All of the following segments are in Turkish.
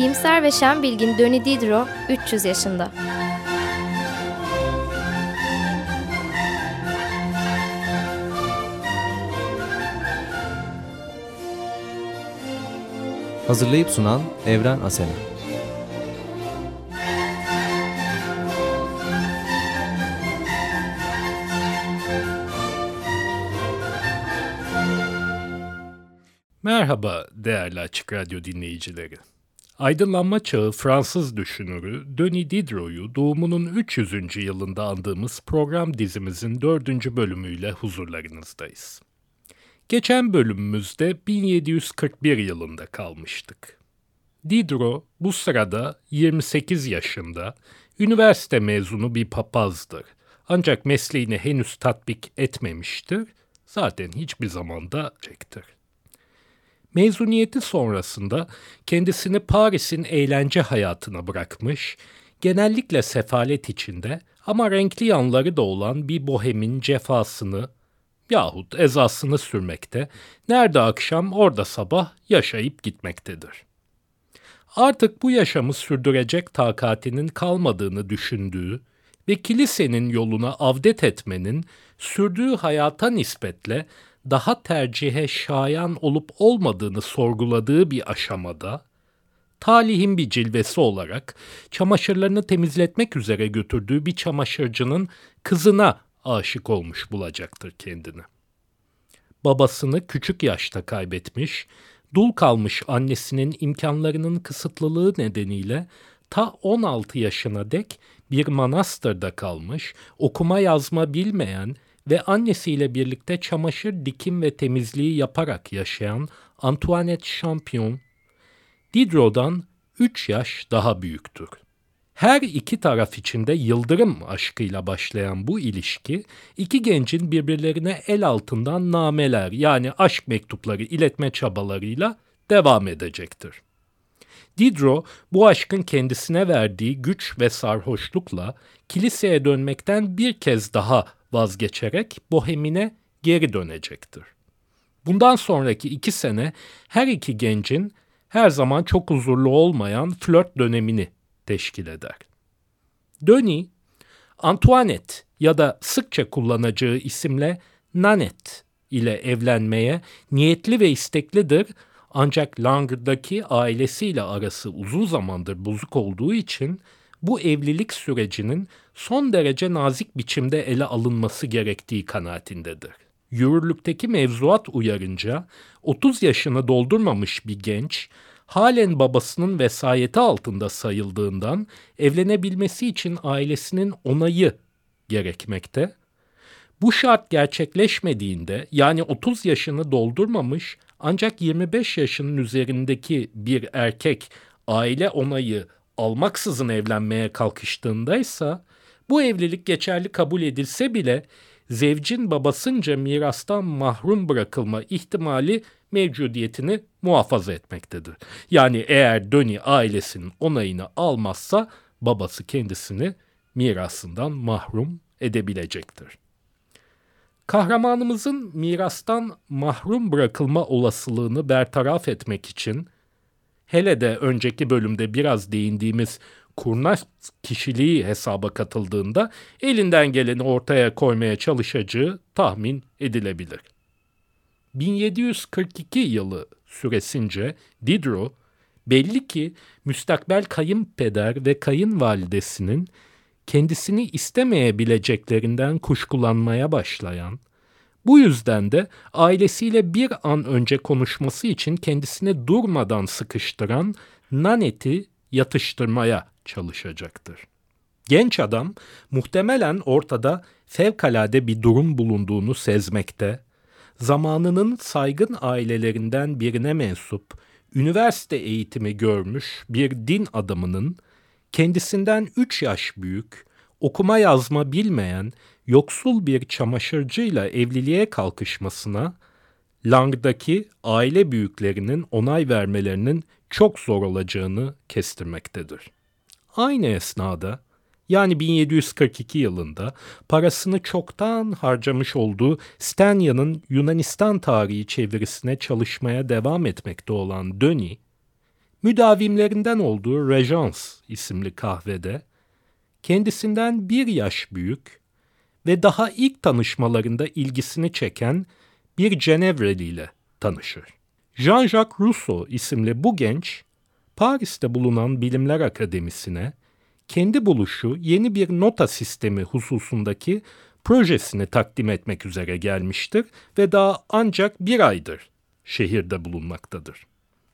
İyimser ve şen bilgin Döni Diderot 300 yaşında. Hazırlayıp sunan Evren Asena. Merhaba değerli Açık Radyo dinleyicileri. Aydınlanma çağı Fransız düşünürü Denis Diderot'u doğumunun 300. yılında andığımız program dizimizin 4. bölümüyle huzurlarınızdayız. Geçen bölümümüzde 1741 yılında kalmıştık. Diderot bu sırada 28 yaşında, üniversite mezunu bir papazdır. Ancak mesleğini henüz tatbik etmemiştir, zaten hiçbir zamanda çektir. Mezuniyeti sonrasında kendisini Paris'in eğlence hayatına bırakmış, genellikle sefalet içinde ama renkli yanları da olan bir bohemin cefasını yahut ezasını sürmekte, nerede akşam orada sabah yaşayıp gitmektedir. Artık bu yaşamı sürdürecek takatinin kalmadığını düşündüğü ve kilisenin yoluna avdet etmenin sürdüğü hayata nispetle daha tercihe şayan olup olmadığını sorguladığı bir aşamada, talihin bir cilvesi olarak çamaşırlarını temizletmek üzere götürdüğü bir çamaşırcının kızına aşık olmuş bulacaktır kendini. Babasını küçük yaşta kaybetmiş, dul kalmış annesinin imkanlarının kısıtlılığı nedeniyle ta 16 yaşına dek bir manastırda kalmış, okuma yazma bilmeyen ve annesiyle birlikte çamaşır dikim ve temizliği yaparak yaşayan Antoinette Champion, Diderot'dan 3 yaş daha büyüktür. Her iki taraf içinde yıldırım aşkıyla başlayan bu ilişki, iki gencin birbirlerine el altından nameler yani aşk mektupları iletme çabalarıyla devam edecektir. Diderot bu aşkın kendisine verdiği güç ve sarhoşlukla kiliseye dönmekten bir kez daha vazgeçerek bohemine geri dönecektir. Bundan sonraki iki sene her iki gencin her zaman çok huzurlu olmayan flört dönemini teşkil eder. Döni, Antoinette ya da sıkça kullanacağı isimle Nanette ile evlenmeye niyetli ve isteklidir ancak Langres'daki ailesiyle arası uzun zamandır bozuk olduğu için bu evlilik sürecinin son derece nazik biçimde ele alınması gerektiği kanaatindedir. Yürürlükteki mevzuat uyarınca 30 yaşını doldurmamış bir genç halen babasının vesayeti altında sayıldığından evlenebilmesi için ailesinin onayı gerekmekte. Bu şart gerçekleşmediğinde yani 30 yaşını doldurmamış ancak 25 yaşının üzerindeki bir erkek aile onayı almaksızın evlenmeye kalkıştığındaysa bu evlilik geçerli kabul edilse bile zevcin babasınca mirastan mahrum bırakılma ihtimali mevcudiyetini muhafaza etmektedir. Yani eğer Döni ailesinin onayını almazsa babası kendisini mirasından mahrum edebilecektir. Kahramanımızın mirastan mahrum bırakılma olasılığını bertaraf etmek için hele de önceki bölümde biraz değindiğimiz kurnaz kişiliği hesaba katıldığında elinden geleni ortaya koymaya çalışacağı tahmin edilebilir. 1742 yılı süresince Diderot belli ki müstakbel kayınpeder ve kayınvalidesinin kendisini istemeyebileceklerinden kuşkulanmaya başlayan, bu yüzden de ailesiyle bir an önce konuşması için kendisini durmadan sıkıştıran Nanet'i yatıştırmaya çalışacaktır. Genç adam muhtemelen ortada fevkalade bir durum bulunduğunu sezmekte, zamanının saygın ailelerinden birine mensup, üniversite eğitimi görmüş bir din adamının kendisinden üç yaş büyük, okuma yazma bilmeyen yoksul bir çamaşırcıyla evliliğe kalkışmasına Lang'daki aile büyüklerinin onay vermelerinin çok zor olacağını kestirmektedir. Aynı esnada yani 1742 yılında parasını çoktan harcamış olduğu Stanya'nın Yunanistan tarihi çevirisine çalışmaya devam etmekte olan Döni, Müdavimlerinden olduğu Rejans isimli kahvede kendisinden bir yaş büyük ve daha ilk tanışmalarında ilgisini çeken bir Cenevreli ile tanışır. Jean-Jacques Rousseau isimli bu genç, Paris'te bulunan Bilimler Akademisi'ne kendi buluşu yeni bir nota sistemi hususundaki projesini takdim etmek üzere gelmiştir ve daha ancak bir aydır şehirde bulunmaktadır.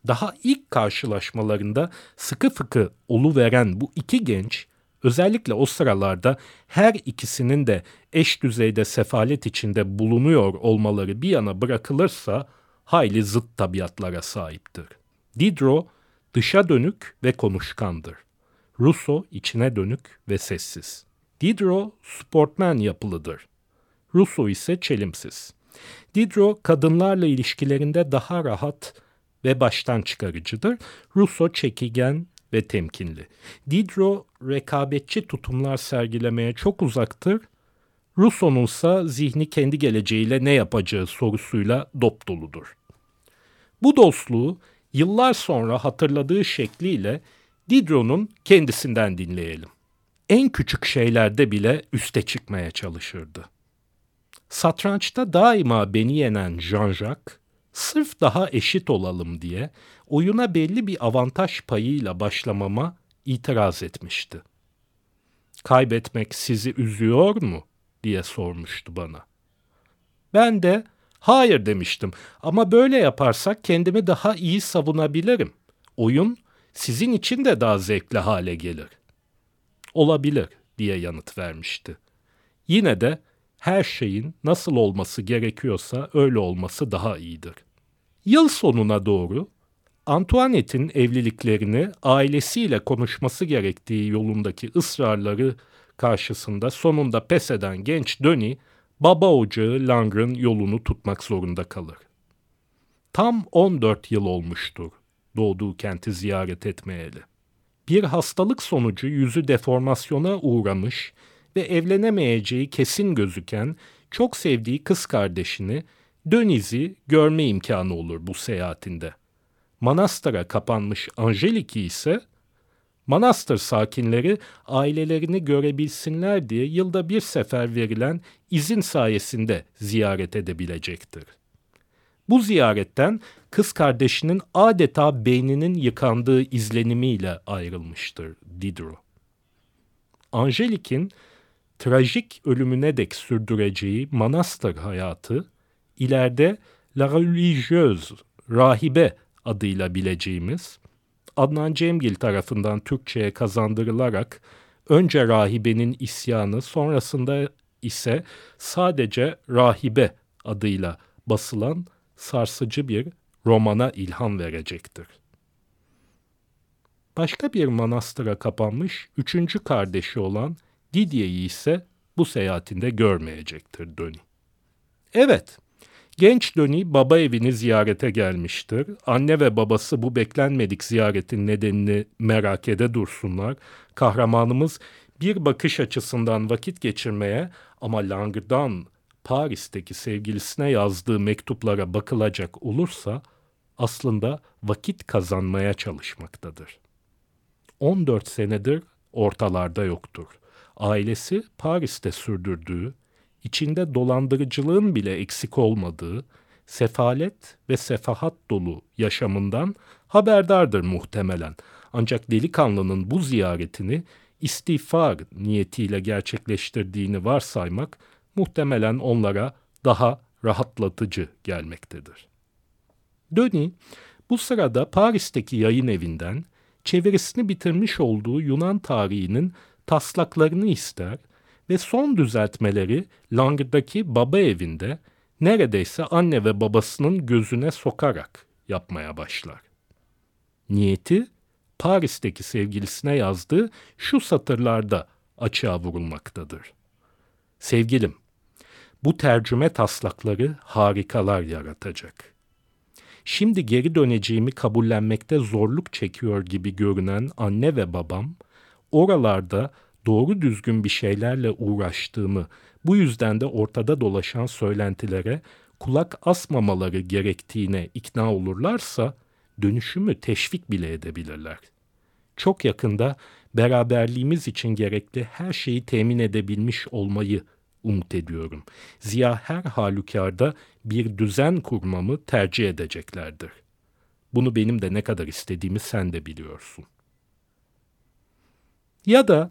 Daha ilk karşılaşmalarında sıkı fıkı veren bu iki genç, özellikle o sıralarda her ikisinin de eş düzeyde sefalet içinde bulunuyor olmaları bir yana bırakılırsa hayli zıt tabiatlara sahiptir. Diderot dışa dönük ve konuşkandır. Rousseau içine dönük ve sessiz. Diderot sportman yapılıdır. Rousseau ise çelimsiz. Diderot kadınlarla ilişkilerinde daha rahat ve baştan çıkarıcıdır. Rousseau çekigen ve temkinli. Diderot rekabetçi tutumlar sergilemeye çok uzaktır. Rousseau'nun ise zihni kendi geleceğiyle ne yapacağı sorusuyla dop doludur. Bu dostluğu yıllar sonra hatırladığı şekliyle Diderot'un kendisinden dinleyelim. En küçük şeylerde bile üste çıkmaya çalışırdı. Satrançta daima beni yenen Jean-Jacques, sırf daha eşit olalım diye oyuna belli bir avantaj payıyla başlamama itiraz etmişti. Kaybetmek sizi üzüyor mu? diye sormuştu bana. Ben de hayır demiştim ama böyle yaparsak kendimi daha iyi savunabilirim. Oyun sizin için de daha zevkli hale gelir. Olabilir diye yanıt vermişti. Yine de her şeyin nasıl olması gerekiyorsa öyle olması daha iyidir. Yıl sonuna doğru Antoinette'in evliliklerini ailesiyle konuşması gerektiği yolundaki ısrarları karşısında sonunda pes eden genç Döni, baba ocağı Langren yolunu tutmak zorunda kalır. Tam 14 yıl olmuştur doğduğu kenti ziyaret etmeyeli. Bir hastalık sonucu yüzü deformasyona uğramış ve evlenemeyeceği kesin gözüken çok sevdiği kız kardeşini Döniz'i görme imkanı olur bu seyahatinde. Manastıra kapanmış Angeliki ise manastır sakinleri ailelerini görebilsinler diye yılda bir sefer verilen izin sayesinde ziyaret edebilecektir. Bu ziyaretten kız kardeşinin adeta beyninin yıkandığı izlenimiyle ayrılmıştır Diderot. Angelik'in trajik ölümüne dek sürdüreceği manastır hayatı, ileride La Religieuse, Rahibe adıyla bileceğimiz, Adnan Cemgil tarafından Türkçe'ye kazandırılarak önce rahibenin isyanı sonrasında ise sadece rahibe adıyla basılan sarsıcı bir romana ilham verecektir. Başka bir manastıra kapanmış üçüncü kardeşi olan Didier'i ise bu seyahatinde görmeyecektir Döni. Evet, genç Döni baba evini ziyarete gelmiştir. Anne ve babası bu beklenmedik ziyaretin nedenini merak ede dursunlar. Kahramanımız bir bakış açısından vakit geçirmeye ama Langır'dan Paris'teki sevgilisine yazdığı mektuplara bakılacak olursa aslında vakit kazanmaya çalışmaktadır. 14 senedir ortalarda yoktur. Ailesi Paris'te sürdürdüğü, içinde dolandırıcılığın bile eksik olmadığı, sefalet ve sefahat dolu yaşamından haberdardır muhtemelen. Ancak delikanlının bu ziyaretini istiğfar niyetiyle gerçekleştirdiğini varsaymak muhtemelen onlara daha rahatlatıcı gelmektedir. Döni bu sırada Paris'teki yayın evinden çevirisini bitirmiş olduğu Yunan tarihinin taslaklarını ister ve son düzeltmeleri Lang'daki baba evinde neredeyse anne ve babasının gözüne sokarak yapmaya başlar. Niyeti Paris'teki sevgilisine yazdığı şu satırlarda açığa vurulmaktadır. Sevgilim, bu tercüme taslakları harikalar yaratacak. Şimdi geri döneceğimi kabullenmekte zorluk çekiyor gibi görünen anne ve babam, oralarda doğru düzgün bir şeylerle uğraştığımı, bu yüzden de ortada dolaşan söylentilere kulak asmamaları gerektiğine ikna olurlarsa, dönüşümü teşvik bile edebilirler. Çok yakında beraberliğimiz için gerekli her şeyi temin edebilmiş olmayı umut ediyorum. Ziya her halükarda bir düzen kurmamı tercih edeceklerdir. Bunu benim de ne kadar istediğimi sen de biliyorsun. Ya da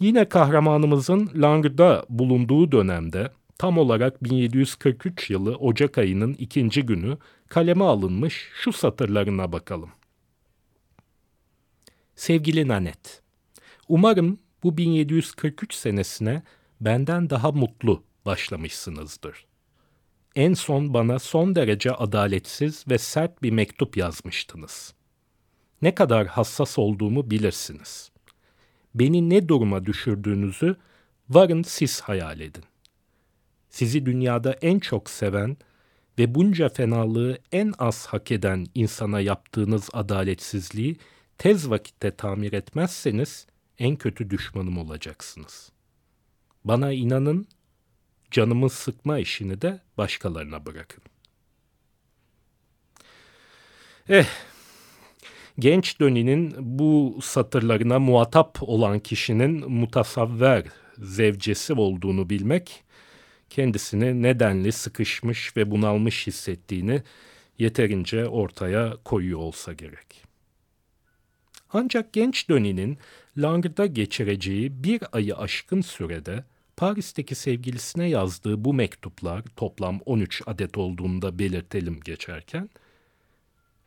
yine kahramanımızın Lang'da bulunduğu dönemde tam olarak 1743 yılı Ocak ayının ikinci günü kaleme alınmış şu satırlarına bakalım. Sevgili Nanet, umarım bu 1743 senesine benden daha mutlu başlamışsınızdır. En son bana son derece adaletsiz ve sert bir mektup yazmıştınız. Ne kadar hassas olduğumu bilirsiniz. Beni ne duruma düşürdüğünüzü varın siz hayal edin. Sizi dünyada en çok seven ve bunca fenalığı en az hak eden insana yaptığınız adaletsizliği tez vakitte tamir etmezseniz en kötü düşmanım olacaksınız. Bana inanın, canımı sıkma işini de başkalarına bırakın. Eh, genç döninin bu satırlarına muhatap olan kişinin mutasavver zevcesi olduğunu bilmek, kendisini nedenli sıkışmış ve bunalmış hissettiğini yeterince ortaya koyuyor olsa gerek. Ancak genç Döni'nin Lang'da geçireceği bir ayı aşkın sürede Paris'teki sevgilisine yazdığı bu mektuplar toplam 13 adet olduğunu da belirtelim geçerken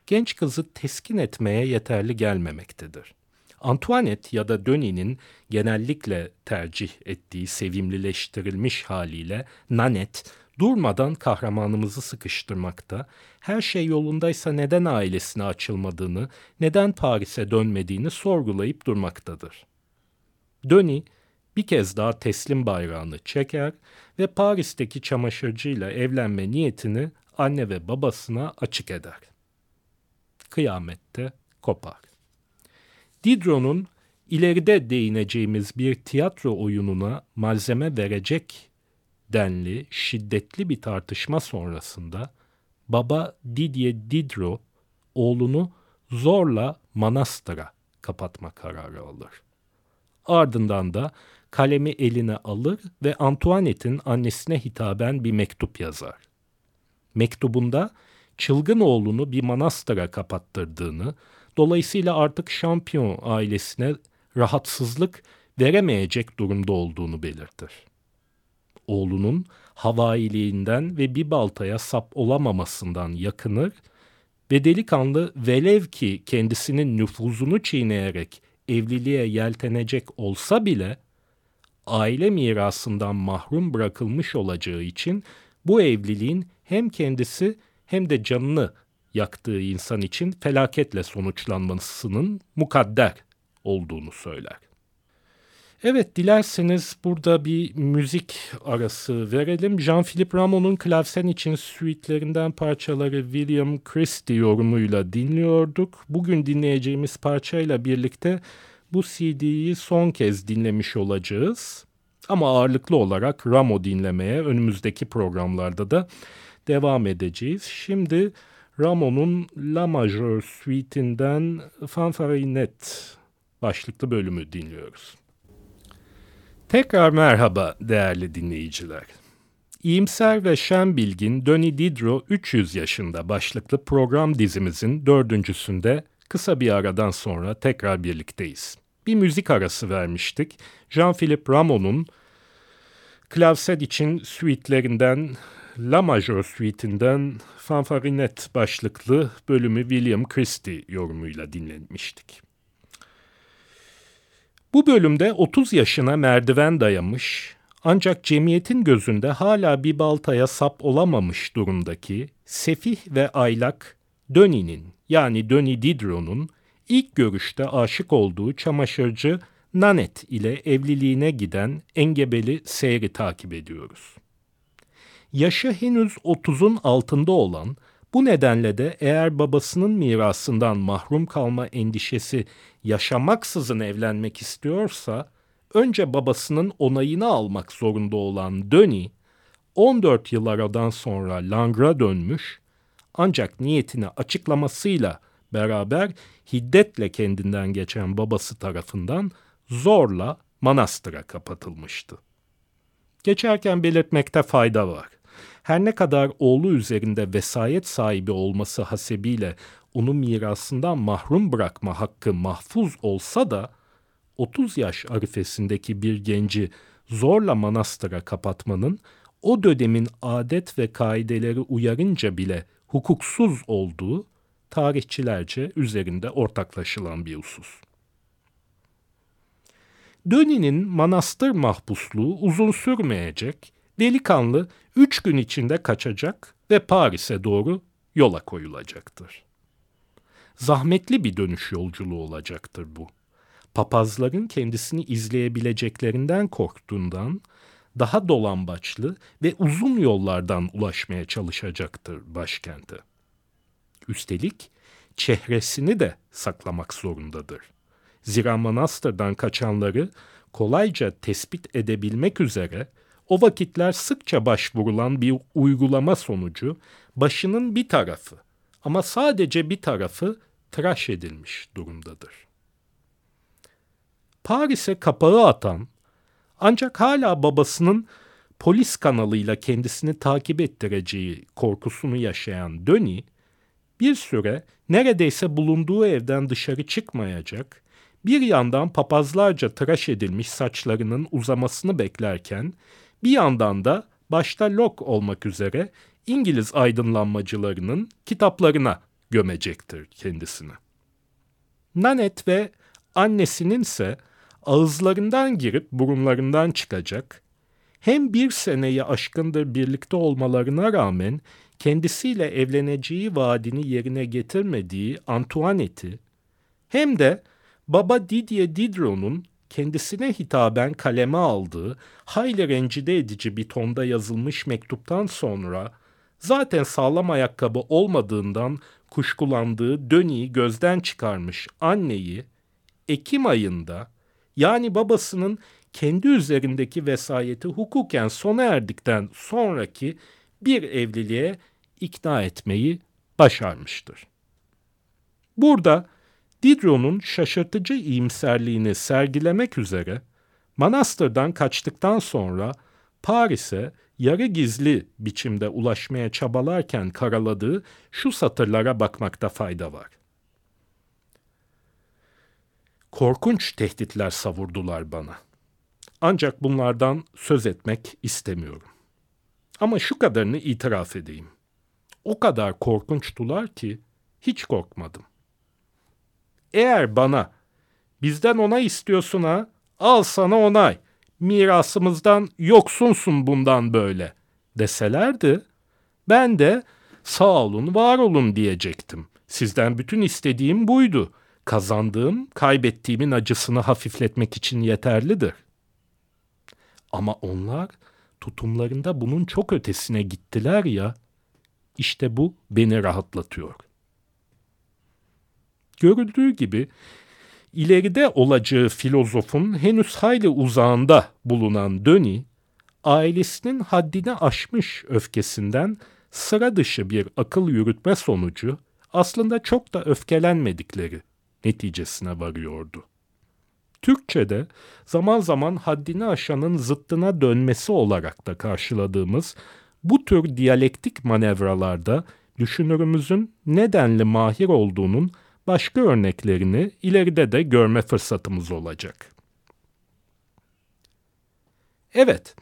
genç kızı teskin etmeye yeterli gelmemektedir. Antoinette ya da Döni'nin genellikle tercih ettiği sevimlileştirilmiş haliyle Nanette durmadan kahramanımızı sıkıştırmakta, her şey yolundaysa neden ailesine açılmadığını, neden Paris'e dönmediğini sorgulayıp durmaktadır. Döni bir kez daha teslim bayrağını çeker ve Paris'teki çamaşırcıyla evlenme niyetini anne ve babasına açık eder. Kıyamette kopar. Diderot'un ileride değineceğimiz bir tiyatro oyununa malzeme verecek denli şiddetli bir tartışma sonrasında baba Didier Diderot oğlunu zorla manastıra kapatma kararı alır. Ardından da kalemi eline alır ve Antoinette'in annesine hitaben bir mektup yazar. Mektubunda çılgın oğlunu bir manastıra kapattırdığını, dolayısıyla artık şampiyon ailesine rahatsızlık veremeyecek durumda olduğunu belirtir. Oğlunun havailiğinden ve bir baltaya sap olamamasından yakınır ve delikanlı velev ki kendisinin nüfuzunu çiğneyerek evliliğe yeltenecek olsa bile aile mirasından mahrum bırakılmış olacağı için bu evliliğin hem kendisi hem de canını yaktığı insan için felaketle sonuçlanmasının mukadder olduğunu söyler. Evet dilerseniz burada bir müzik arası verelim. Jean-Philippe Rameau'nun klavsen için suitlerinden parçaları William Christie yorumuyla dinliyorduk. Bugün dinleyeceğimiz parçayla birlikte bu CD'yi son kez dinlemiş olacağız. Ama ağırlıklı olarak Rameau dinlemeye önümüzdeki programlarda da devam edeceğiz. Şimdi Rameau'nun La Major Suite'inden Fanfarinet başlıklı bölümü dinliyoruz. Tekrar merhaba değerli dinleyiciler. İyimser ve şen bilgin Döni Didro 300 yaşında başlıklı program dizimizin dördüncüsünde kısa bir aradan sonra tekrar birlikteyiz. Bir müzik arası vermiştik. Jean-Philippe Rameau'nun klavset için suitlerinden La Major Suite'inden Fanfarinet başlıklı bölümü William Christie yorumuyla dinlemiştik. Bu bölümde 30 yaşına merdiven dayamış ancak cemiyetin gözünde hala bir baltaya sap olamamış durumdaki sefih ve aylak Döni'nin yani Döni Diderot'un ilk görüşte aşık olduğu çamaşırcı Nanet ile evliliğine giden engebeli seyri takip ediyoruz. Yaşı henüz 30'un altında olan bu nedenle de eğer babasının mirasından mahrum kalma endişesi yaşamaksızın evlenmek istiyorsa, önce babasının onayını almak zorunda olan Döni, 14 yıl aradan sonra Langra dönmüş, ancak niyetini açıklamasıyla beraber hiddetle kendinden geçen babası tarafından zorla manastıra kapatılmıştı. Geçerken belirtmekte fayda var. Her ne kadar oğlu üzerinde vesayet sahibi olması hasebiyle onu mirasından mahrum bırakma hakkı mahfuz olsa da 30 yaş arifesindeki bir genci zorla manastıra kapatmanın o dönemin adet ve kaideleri uyarınca bile hukuksuz olduğu tarihçilerce üzerinde ortaklaşılan bir husus. Döni'nin manastır mahpusluğu uzun sürmeyecek, delikanlı üç gün içinde kaçacak ve Paris'e doğru yola koyulacaktır. Zahmetli bir dönüş yolculuğu olacaktır bu. Papazların kendisini izleyebileceklerinden korktuğundan daha dolambaçlı ve uzun yollardan ulaşmaya çalışacaktır başkente. Üstelik çehresini de saklamak zorundadır. Zira manastırdan kaçanları kolayca tespit edebilmek üzere o vakitler sıkça başvurulan bir uygulama sonucu başının bir tarafı ama sadece bir tarafı tıraş edilmiş durumdadır. Paris'e kapağı atan ancak hala babasının polis kanalıyla kendisini takip ettireceği korkusunu yaşayan Döni, bir süre neredeyse bulunduğu evden dışarı çıkmayacak, bir yandan papazlarca tıraş edilmiş saçlarının uzamasını beklerken, bir yandan da başta Locke olmak üzere İngiliz aydınlanmacılarının kitaplarına gömecektir kendisini. Nanet ve annesinin ise ağızlarından girip burunlarından çıkacak, hem bir seneyi aşkındır birlikte olmalarına rağmen kendisiyle evleneceği vaadini yerine getirmediği Antoinette'i, hem de baba Didier Diderot'un kendisine hitaben kaleme aldığı hayli rencide edici bir tonda yazılmış mektuptan sonra zaten sağlam ayakkabı olmadığından kuşkulandığı Döni'yi gözden çıkarmış anneyi Ekim ayında yani babasının kendi üzerindeki vesayeti hukuken sona erdikten sonraki bir evliliğe ikna etmeyi başarmıştır. Burada Diderot'un şaşırtıcı iyimserliğini sergilemek üzere manastırdan kaçtıktan sonra Paris'e yarı gizli biçimde ulaşmaya çabalarken karaladığı şu satırlara bakmakta fayda var. Korkunç tehditler savurdular bana. Ancak bunlardan söz etmek istemiyorum. Ama şu kadarını itiraf edeyim. O kadar korkunçtular ki hiç korkmadım. Eğer bana bizden onay istiyorsun ha, al sana onay, mirasımızdan yoksunsun bundan böyle deselerdi, ben de sağ olun var olun diyecektim. Sizden bütün istediğim buydu. Kazandığım, kaybettiğimin acısını hafifletmek için yeterlidir. Ama onlar tutumlarında bunun çok ötesine gittiler ya, işte bu beni rahatlatıyor. Görüldüğü gibi ileride olacağı filozofun henüz hayli uzağında bulunan Döni, ailesinin haddini aşmış öfkesinden sıra dışı bir akıl yürütme sonucu aslında çok da öfkelenmedikleri neticesine varıyordu. Türkçe'de zaman zaman haddini aşanın zıttına dönmesi olarak da karşıladığımız bu tür diyalektik manevralarda düşünürümüzün nedenli mahir olduğunun başka örneklerini ileride de görme fırsatımız olacak. Evet,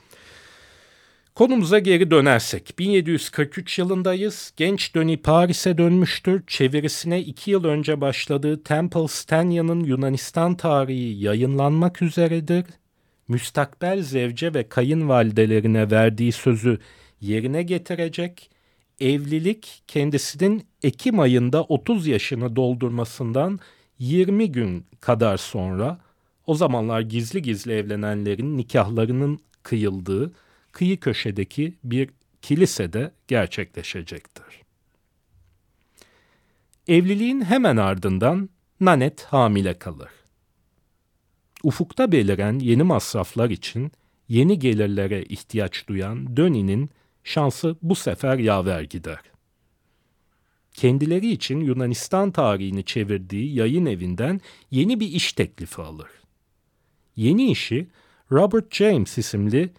Konumuza geri dönersek 1743 yılındayız. Genç Döni Paris'e dönmüştür. Çevirisine iki yıl önce başladığı Temple Stanya'nın Yunanistan tarihi yayınlanmak üzeredir. Müstakbel zevce ve kayınvalidelerine verdiği sözü yerine getirecek. Evlilik kendisinin Ekim ayında 30 yaşını doldurmasından 20 gün kadar sonra o zamanlar gizli gizli evlenenlerin nikahlarının kıyıldığı kıyı köşedeki bir kilisede gerçekleşecektir. Evliliğin hemen ardından Nanet hamile kalır. Ufukta beliren yeni masraflar için yeni gelirlere ihtiyaç duyan Döni'nin şansı bu sefer yaver gider. kendileri için Yunanistan tarihini çevirdiği yayın evinden yeni bir iş teklifi alır. Yeni işi Robert James isimli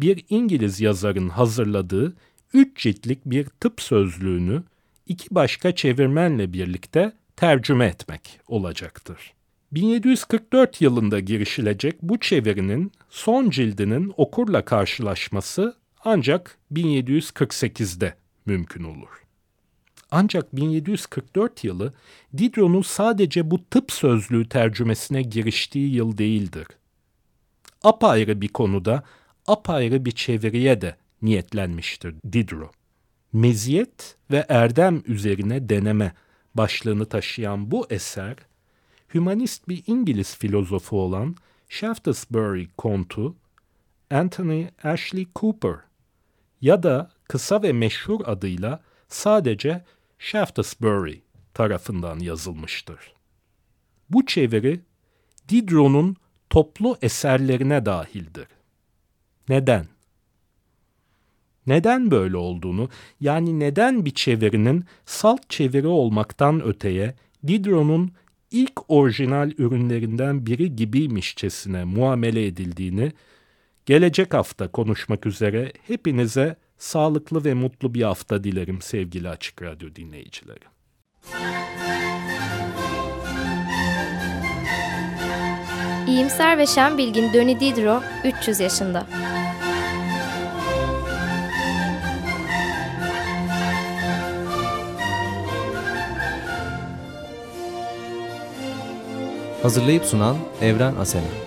bir İngiliz yazarın hazırladığı üç ciltlik bir tıp sözlüğünü iki başka çevirmenle birlikte tercüme etmek olacaktır. 1744 yılında girişilecek bu çevirinin son cildinin okurla karşılaşması ancak 1748'de mümkün olur. Ancak 1744 yılı Diderot'un sadece bu tıp sözlüğü tercümesine giriştiği yıl değildir. Apayrı bir konuda apayrı bir çeviriye de niyetlenmiştir Diderot. Meziyet ve erdem üzerine deneme başlığını taşıyan bu eser, hümanist bir İngiliz filozofu olan Shaftesbury kontu Anthony Ashley Cooper ya da kısa ve meşhur adıyla sadece Shaftesbury tarafından yazılmıştır. Bu çeviri Diderot'un toplu eserlerine dahildir. Neden? Neden böyle olduğunu, yani neden bir çevirinin salt çeviri olmaktan öteye Diderot'un ilk orijinal ürünlerinden biri gibiymişçesine muamele edildiğini gelecek hafta konuşmak üzere hepinize sağlıklı ve mutlu bir hafta dilerim sevgili Açık Radyo dinleyicileri. İyimser ve şen bilgin Döni Diderot 300 yaşında. Hazırlayıp sunan Evren Asena.